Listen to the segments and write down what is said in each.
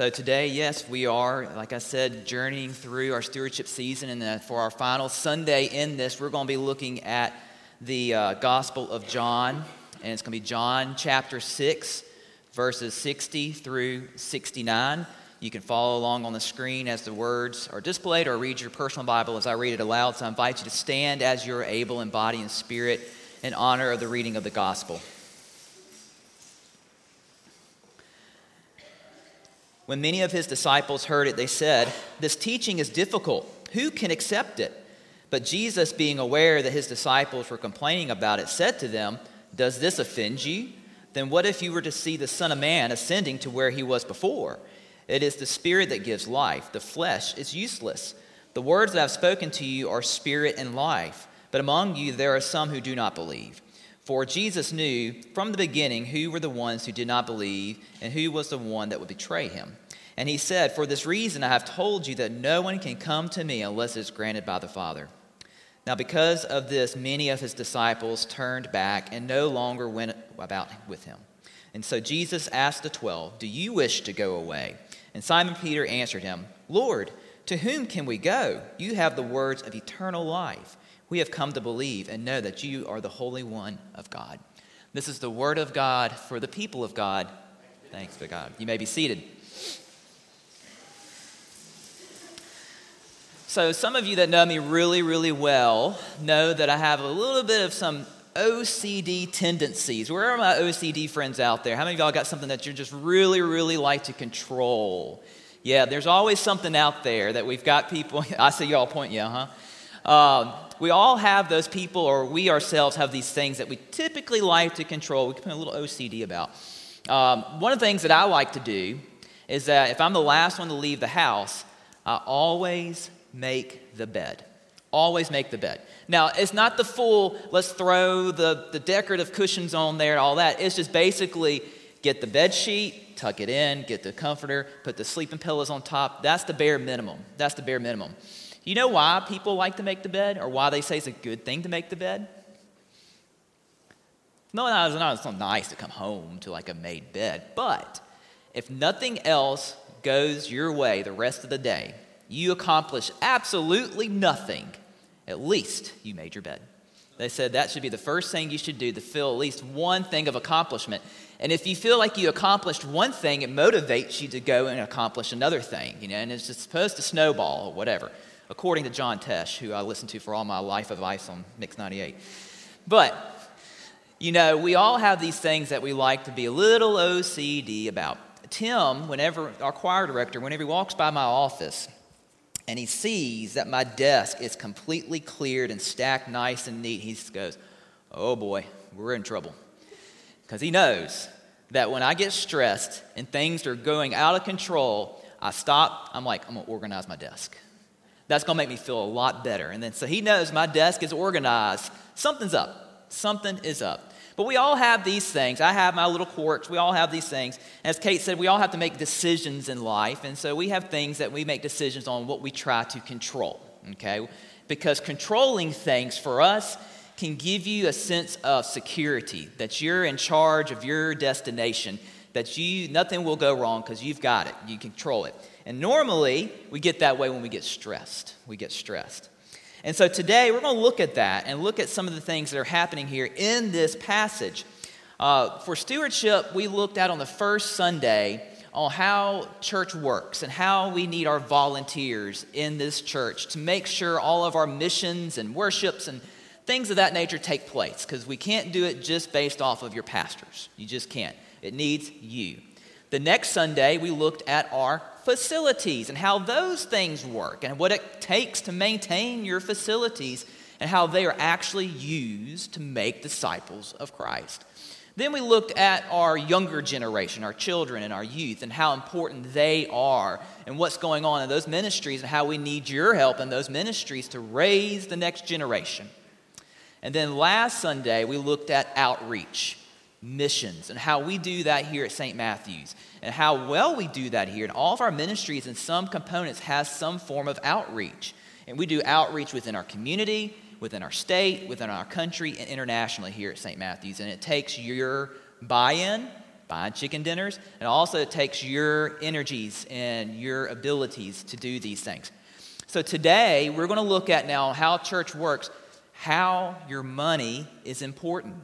So, today, yes, we are, like I said, journeying through our stewardship season. And uh, for our final Sunday in this, we're going to be looking at the uh, Gospel of John. And it's going to be John chapter 6, verses 60 through 69. You can follow along on the screen as the words are displayed or read your personal Bible as I read it aloud. So, I invite you to stand as you're able in body and spirit in honor of the reading of the Gospel. When many of his disciples heard it, they said, This teaching is difficult. Who can accept it? But Jesus, being aware that his disciples were complaining about it, said to them, Does this offend you? Then what if you were to see the Son of Man ascending to where he was before? It is the Spirit that gives life, the flesh is useless. The words that I've spoken to you are spirit and life, but among you there are some who do not believe. For Jesus knew from the beginning who were the ones who did not believe and who was the one that would betray him. And he said, For this reason I have told you that no one can come to me unless it is granted by the Father. Now, because of this, many of his disciples turned back and no longer went about with him. And so Jesus asked the twelve, Do you wish to go away? And Simon Peter answered him, Lord, to whom can we go? You have the words of eternal life we have come to believe and know that you are the Holy One of God. This is the word of God for the people of God. Thanks to God. You may be seated. So, some of you that know me really, really well know that I have a little bit of some OCD tendencies. Where are my OCD friends out there? How many of y'all got something that you just really, really like to control? Yeah, there's always something out there that we've got people. I see y'all point, yeah, huh? Um, we all have those people, or we ourselves have these things that we typically like to control. We can put a little OCD about. Um, one of the things that I like to do is that if I'm the last one to leave the house, I always make the bed. Always make the bed. Now, it's not the full, let's throw the, the decorative cushions on there and all that. It's just basically get the bed sheet, tuck it in, get the comforter, put the sleeping pillows on top. That's the bare minimum. That's the bare minimum. You know why people like to make the bed or why they say it's a good thing to make the bed? No, it's not, it's not nice to come home to like a made bed, but if nothing else goes your way the rest of the day, you accomplish absolutely nothing, at least you made your bed. They said that should be the first thing you should do to feel at least one thing of accomplishment. And if you feel like you accomplished one thing, it motivates you to go and accomplish another thing, you know, and it's supposed to snowball or whatever according to John Tesh, who I listened to for all my life advice on Mix 98. But, you know, we all have these things that we like to be a little OCD about. Tim, whenever, our choir director, whenever he walks by my office and he sees that my desk is completely cleared and stacked nice and neat, he goes, Oh boy, we're in trouble. Because he knows that when I get stressed and things are going out of control, I stop, I'm like, I'm gonna organize my desk. That's to make me feel a lot better. And then so he knows my desk is organized. Something's up. Something is up. But we all have these things. I have my little quirks. We all have these things. As Kate said, we all have to make decisions in life. And so we have things that we make decisions on what we try to control. Okay? Because controlling things for us can give you a sense of security that you're in charge of your destination, that you nothing will go wrong because you've got it. You control it. And normally, we get that way when we get stressed. We get stressed. And so today, we're going to look at that and look at some of the things that are happening here in this passage. Uh, for stewardship, we looked at on the first Sunday on how church works and how we need our volunteers in this church to make sure all of our missions and worships and things of that nature take place because we can't do it just based off of your pastors. You just can't. It needs you. The next Sunday, we looked at our facilities and how those things work and what it takes to maintain your facilities and how they are actually used to make disciples of Christ. Then we looked at our younger generation, our children and our youth, and how important they are and what's going on in those ministries and how we need your help in those ministries to raise the next generation. And then last Sunday, we looked at outreach missions and how we do that here at St. Matthew's and how well we do that here. And all of our ministries and some components has some form of outreach. And we do outreach within our community, within our state, within our country, and internationally here at St. Matthew's. And it takes your buy in buying chicken dinners, and also it takes your energies and your abilities to do these things. So today, we're going to look at now how church works, how your money is important.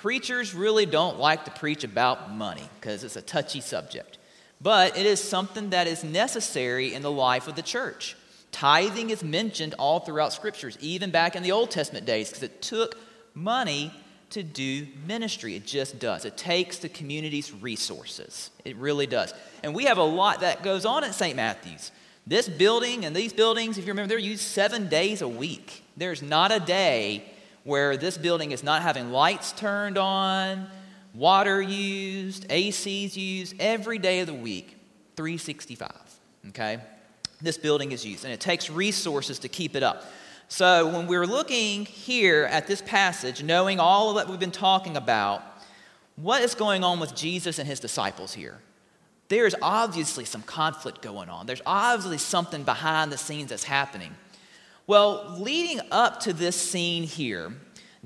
Preachers really don't like to preach about money because it's a touchy subject, but it is something that is necessary in the life of the church. Tithing is mentioned all throughout scriptures, even back in the Old Testament days, because it took money to do ministry. It just does. It takes the community's resources. It really does. And we have a lot that goes on at St. Matthew's. This building and these buildings, if you remember, they're used seven days a week. There's not a day where this building is not having lights turned on, water used, ACs used every day of the week, 365. Okay? This building is used, and it takes resources to keep it up. So, when we're looking here at this passage, knowing all that we've been talking about, what is going on with Jesus and his disciples here? There's obviously some conflict going on. There's obviously something behind the scenes that's happening. Well, leading up to this scene here,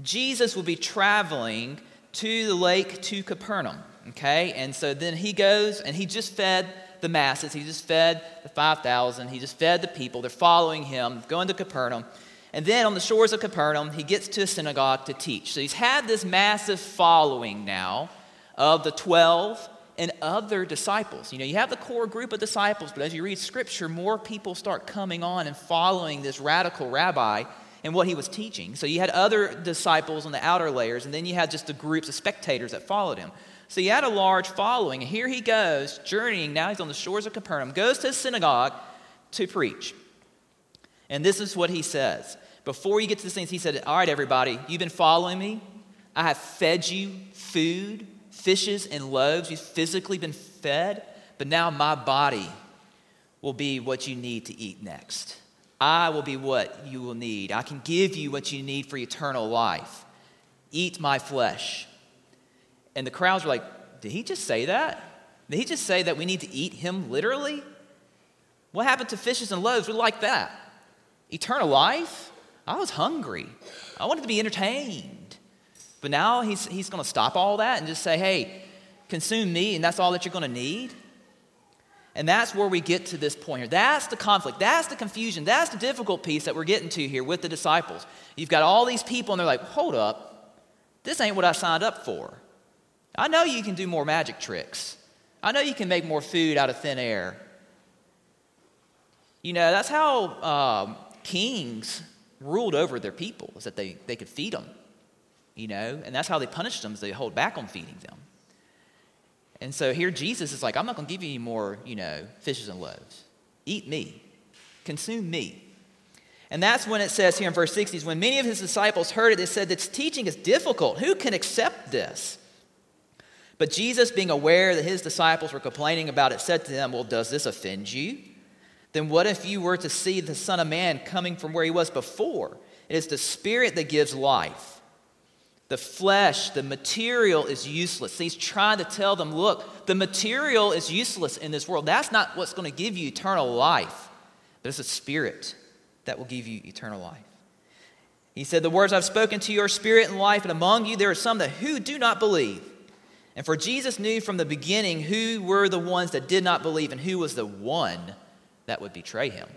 Jesus will be traveling to the lake to Capernaum. Okay? And so then he goes and he just fed the masses. He just fed the 5,000. He just fed the people. They're following him, going to Capernaum. And then on the shores of Capernaum, he gets to a synagogue to teach. So he's had this massive following now of the 12 and other disciples. You know, you have the core group of disciples, but as you read scripture, more people start coming on and following this radical rabbi and what he was teaching. So you had other disciples on the outer layers, and then you had just the groups of spectators that followed him. So you had a large following, and here he goes, journeying. Now he's on the shores of Capernaum, goes to a synagogue to preach. And this is what he says before you get to the things, he said, All right, everybody, you've been following me. I have fed you food, fishes, and loaves. You've physically been fed, but now my body will be what you need to eat next. I will be what you will need. I can give you what you need for eternal life. Eat my flesh. And the crowds were like, Did he just say that? Did he just say that we need to eat him literally? What happened to fishes and loaves? We're like that. Eternal life? I was hungry. I wanted to be entertained. But now he's, he's going to stop all that and just say, hey, consume me, and that's all that you're going to need. And that's where we get to this point here. That's the conflict. That's the confusion. That's the difficult piece that we're getting to here with the disciples. You've got all these people, and they're like, hold up, this ain't what I signed up for. I know you can do more magic tricks. I know you can make more food out of thin air. You know, that's how um, kings ruled over their people, is that they, they could feed them, you know, and that's how they punished them, is they hold back on feeding them. And so here Jesus is like, I'm not going to give you any more, you know, fishes and loaves. Eat me, consume me. And that's when it says here in verse 60 when many of his disciples heard it, they said, This teaching is difficult. Who can accept this? But Jesus, being aware that his disciples were complaining about it, said to them, Well, does this offend you? then what if you were to see the Son of Man coming from where he was before? It is the Spirit that gives life. The flesh, the material is useless. He's trying to tell them look, the material is useless in this world. That's not what's going to give you eternal life, but it's the Spirit that will give you eternal life. He said, The words I've spoken to your spirit and life, and among you there are some that who do not believe. And for Jesus knew from the beginning who were the ones that did not believe and who was the one that would betray him.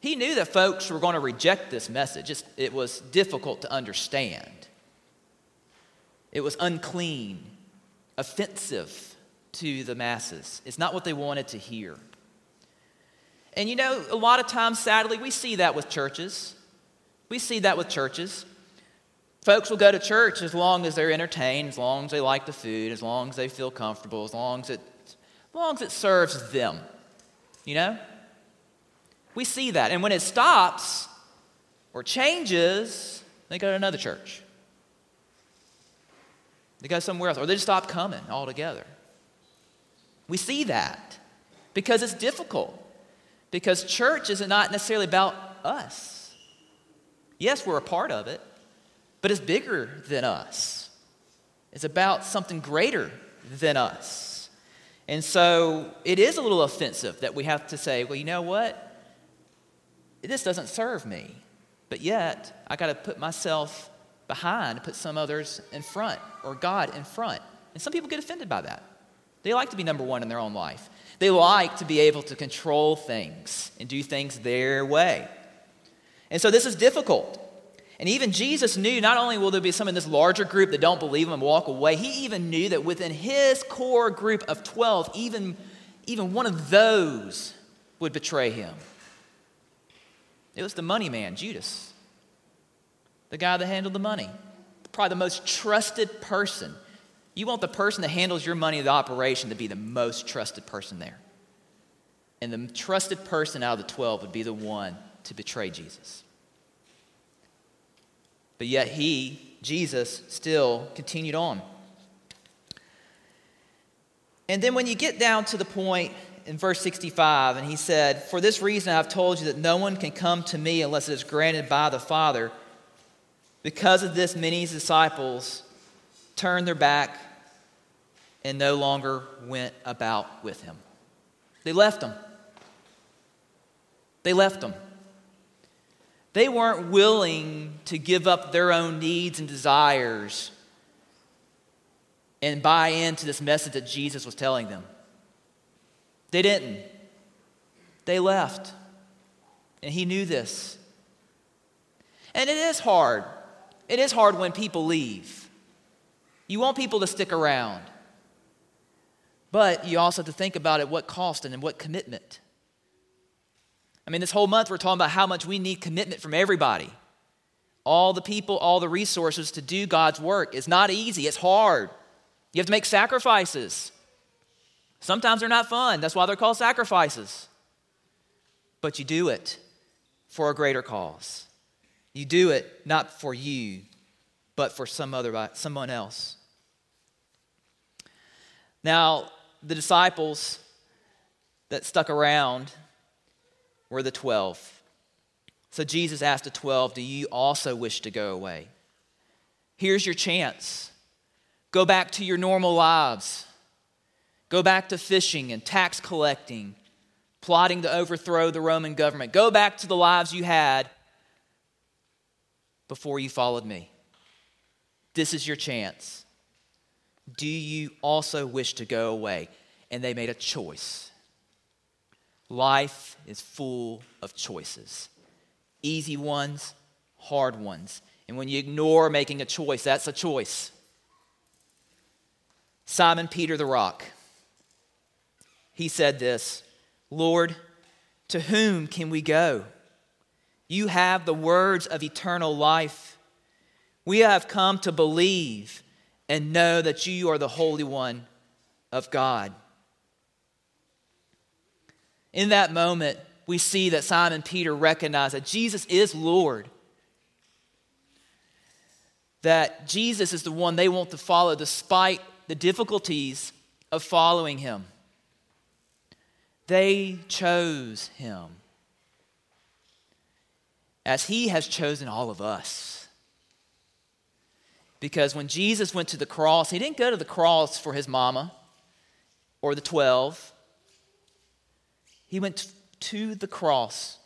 He knew that folks were going to reject this message. it was difficult to understand. It was unclean, offensive to the masses. It's not what they wanted to hear. And you know, a lot of times, sadly, we see that with churches. We see that with churches. Folks will go to church as long as they're entertained, as long as they like the food, as long as they feel comfortable, as long as it, as long as it serves them. You know? We see that. And when it stops or changes, they go to another church. They go somewhere else, or they just stop coming altogether. We see that because it's difficult. Because church is not necessarily about us. Yes, we're a part of it, but it's bigger than us. It's about something greater than us. And so it is a little offensive that we have to say, well, you know what? This doesn't serve me. But yet, I got to put myself behind, put some others in front, or God in front, And some people get offended by that. They like to be number one in their own life. They like to be able to control things and do things their way. And so this is difficult. And even Jesus knew not only will there be some in this larger group that don't believe him and walk away, he even knew that within his core group of 12, even, even one of those would betray him. It was the money man, Judas, the guy that handled the money, probably the most trusted person. You want the person that handles your money, the operation, to be the most trusted person there. And the trusted person out of the 12 would be the one to betray Jesus. But yet he, Jesus, still continued on. And then when you get down to the point in verse 65, and he said, For this reason I've told you that no one can come to me unless it is granted by the Father. Because of this, many disciples turned their back and no longer went about with him. They left him. They left him. They weren't willing to give up their own needs and desires and buy into this message that Jesus was telling them. They didn't. They left. And he knew this. And it is hard. It is hard when people leave. You want people to stick around. But you also have to think about at what cost and in what commitment. I mean, this whole month we're talking about how much we need commitment from everybody. All the people, all the resources to do God's work. It's not easy, it's hard. You have to make sacrifices. Sometimes they're not fun. That's why they're called sacrifices. But you do it for a greater cause. You do it not for you, but for some other someone else. Now, the disciples that stuck around were the 12. So Jesus asked the 12, Do you also wish to go away? Here's your chance. Go back to your normal lives. Go back to fishing and tax collecting, plotting to overthrow the Roman government. Go back to the lives you had before you followed me. This is your chance. Do you also wish to go away? And they made a choice. Life is full of choices easy ones, hard ones. And when you ignore making a choice, that's a choice. Simon Peter the Rock, he said this Lord, to whom can we go? You have the words of eternal life. We have come to believe and know that you are the Holy One of God. In that moment, we see that Simon Peter recognized that Jesus is Lord. That Jesus is the one they want to follow despite the difficulties of following him. They chose him as he has chosen all of us. Because when Jesus went to the cross, he didn't go to the cross for his mama or the 12 he went to the cross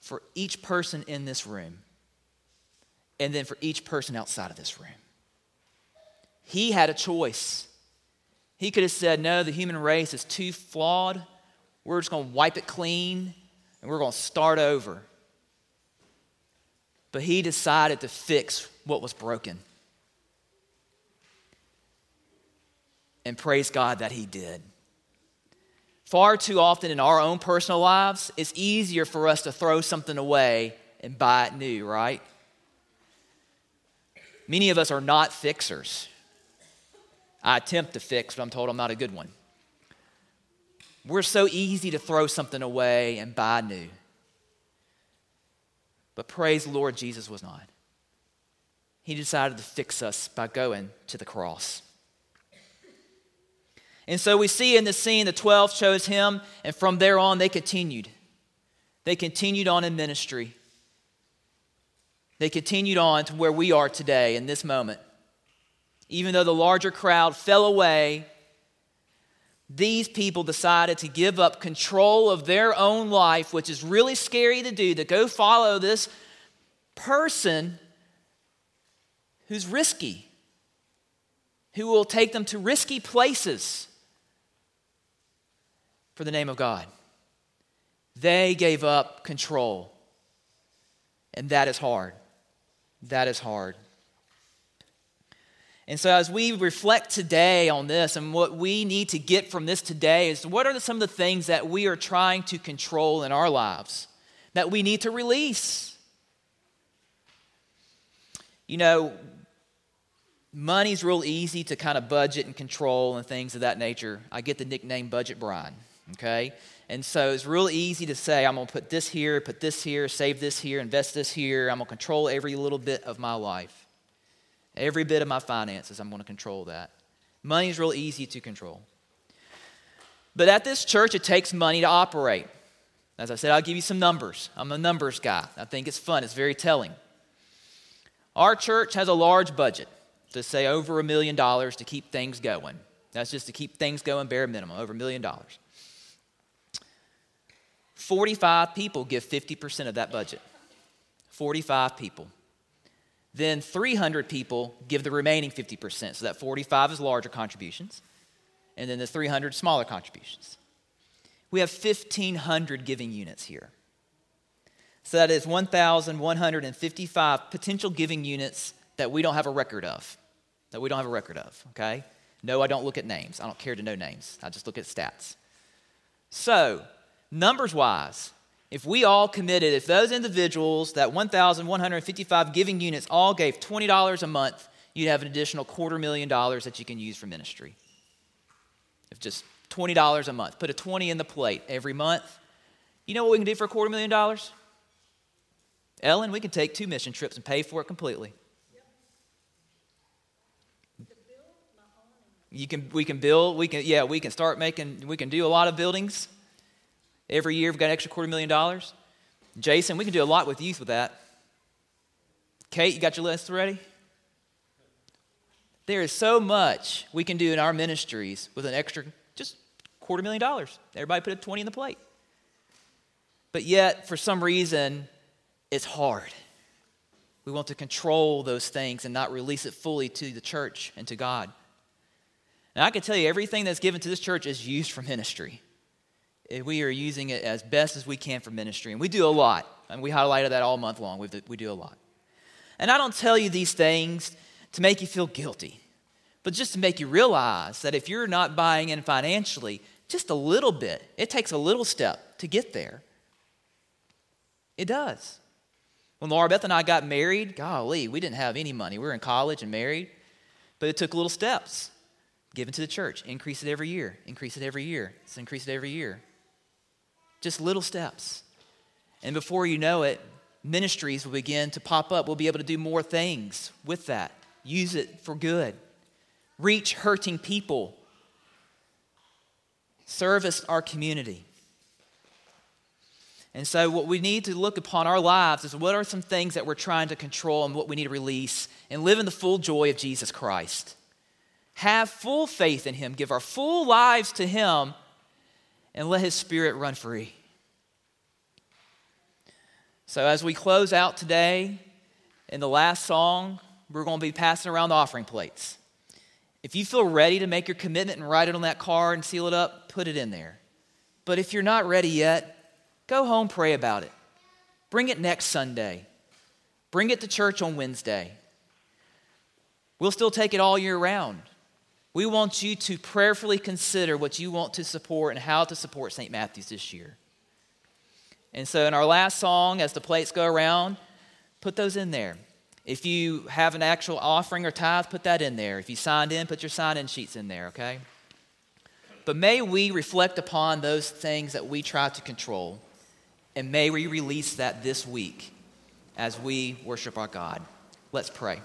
for each person in this room and then for each person outside of this room. He had a choice. He could have said, No, the human race is too flawed. We're just going to wipe it clean and we're going to start over. But he decided to fix what was broken. And praise God that he did. Far too often in our own personal lives, it's easier for us to throw something away and buy it new, right? Many of us are not fixers. I attempt to fix, but I'm told I'm not a good one. We're so easy to throw something away and buy new. But praise the Lord, Jesus was not. He decided to fix us by going to the cross. And so we see in the scene the 12 chose him, and from there on they continued. They continued on in ministry. They continued on to where we are today in this moment. Even though the larger crowd fell away, these people decided to give up control of their own life, which is really scary to do, to go follow this person who's risky who will take them to risky places for the name of God. They gave up control. And that is hard. That is hard. And so, as we reflect today on this and what we need to get from this today, is what are some of the things that we are trying to control in our lives that we need to release? You know, money's real easy to kind of budget and control and things of that nature. I get the nickname Budget Brian, okay? And so it's real easy to say, I'm to put this here, put this here, save this here, invest this here. I'm to control every little bit of my life. Every bit of my finances, I'm going to control that. Money is real easy to control. But at this church, it takes money to operate. As I said, I'll give you some numbers. I'm a numbers guy. I think it's fun, it's very telling. Our church has a large budget, to say over a million dollars to keep things going. That's just to keep things going, bare minimum, over a million dollars. 45 people give 50% of that budget. 45 people. Then 300 people give the remaining 50%. So that 45 is larger contributions. And then the 300 smaller contributions. We have 1,500 giving units here. So that is 1,155 potential giving units that we don't have a record of. That we don't have a record of, okay? No, I don't look at names. I don't care to know names. I just look at stats. So, numbers wise, if we all committed, if those individuals, that 1,155 giving units, all gave $20 a month, you'd have an additional quarter million dollars that you can use for ministry. If just $20 a month, put a 20 in the plate every month. You know what we can do for a quarter million dollars? Ellen, we can take two mission trips and pay for it completely. You can, we can build, we can, yeah, we can start making, we can do a lot of buildings Every year we've got an extra quarter million dollars. Jason, we can do a lot with youth with that. Kate, you got your list ready? There is so much we can do in our ministries with an extra just quarter million dollars. Everybody put a 20 in the plate. But yet, for some reason, it's hard. We want to control those things and not release it fully to the church and to God. And I can tell you, everything that's given to this church is used for ministry. We are using it as best as we can for ministry. And we do a lot. And we highlighted that all month long. We do a lot. And I don't tell you these things to make you feel guilty, but just to make you realize that if you're not buying in financially, just a little bit, it takes a little step to get there. It does. When Laura Beth and I got married, golly, we didn't have any money. We were in college and married, but it took little steps. Given to the church, increase it every year, increase it every year, let's increase it every year. Just little steps. And before you know it, ministries will begin to pop up. We'll be able to do more things with that, use it for good, reach hurting people, service our community. And so, what we need to look upon our lives is what are some things that we're trying to control and what we need to release and live in the full joy of Jesus Christ. Have full faith in Him, give our full lives to Him, and let His Spirit run free. So, as we close out today, in the last song, we're going to be passing around the offering plates. If you feel ready to make your commitment and write it on that card and seal it up, put it in there. But if you're not ready yet, go home, pray about it. Bring it next Sunday. Bring it to church on Wednesday. We'll still take it all year round. We want you to prayerfully consider what you want to support and how to support St. Matthew's this year. And so, in our last song, as the plates go around, put those in there. If you have an actual offering or tithe, put that in there. If you signed in, put your sign in sheets in there, okay? But may we reflect upon those things that we try to control, and may we release that this week as we worship our God. Let's pray.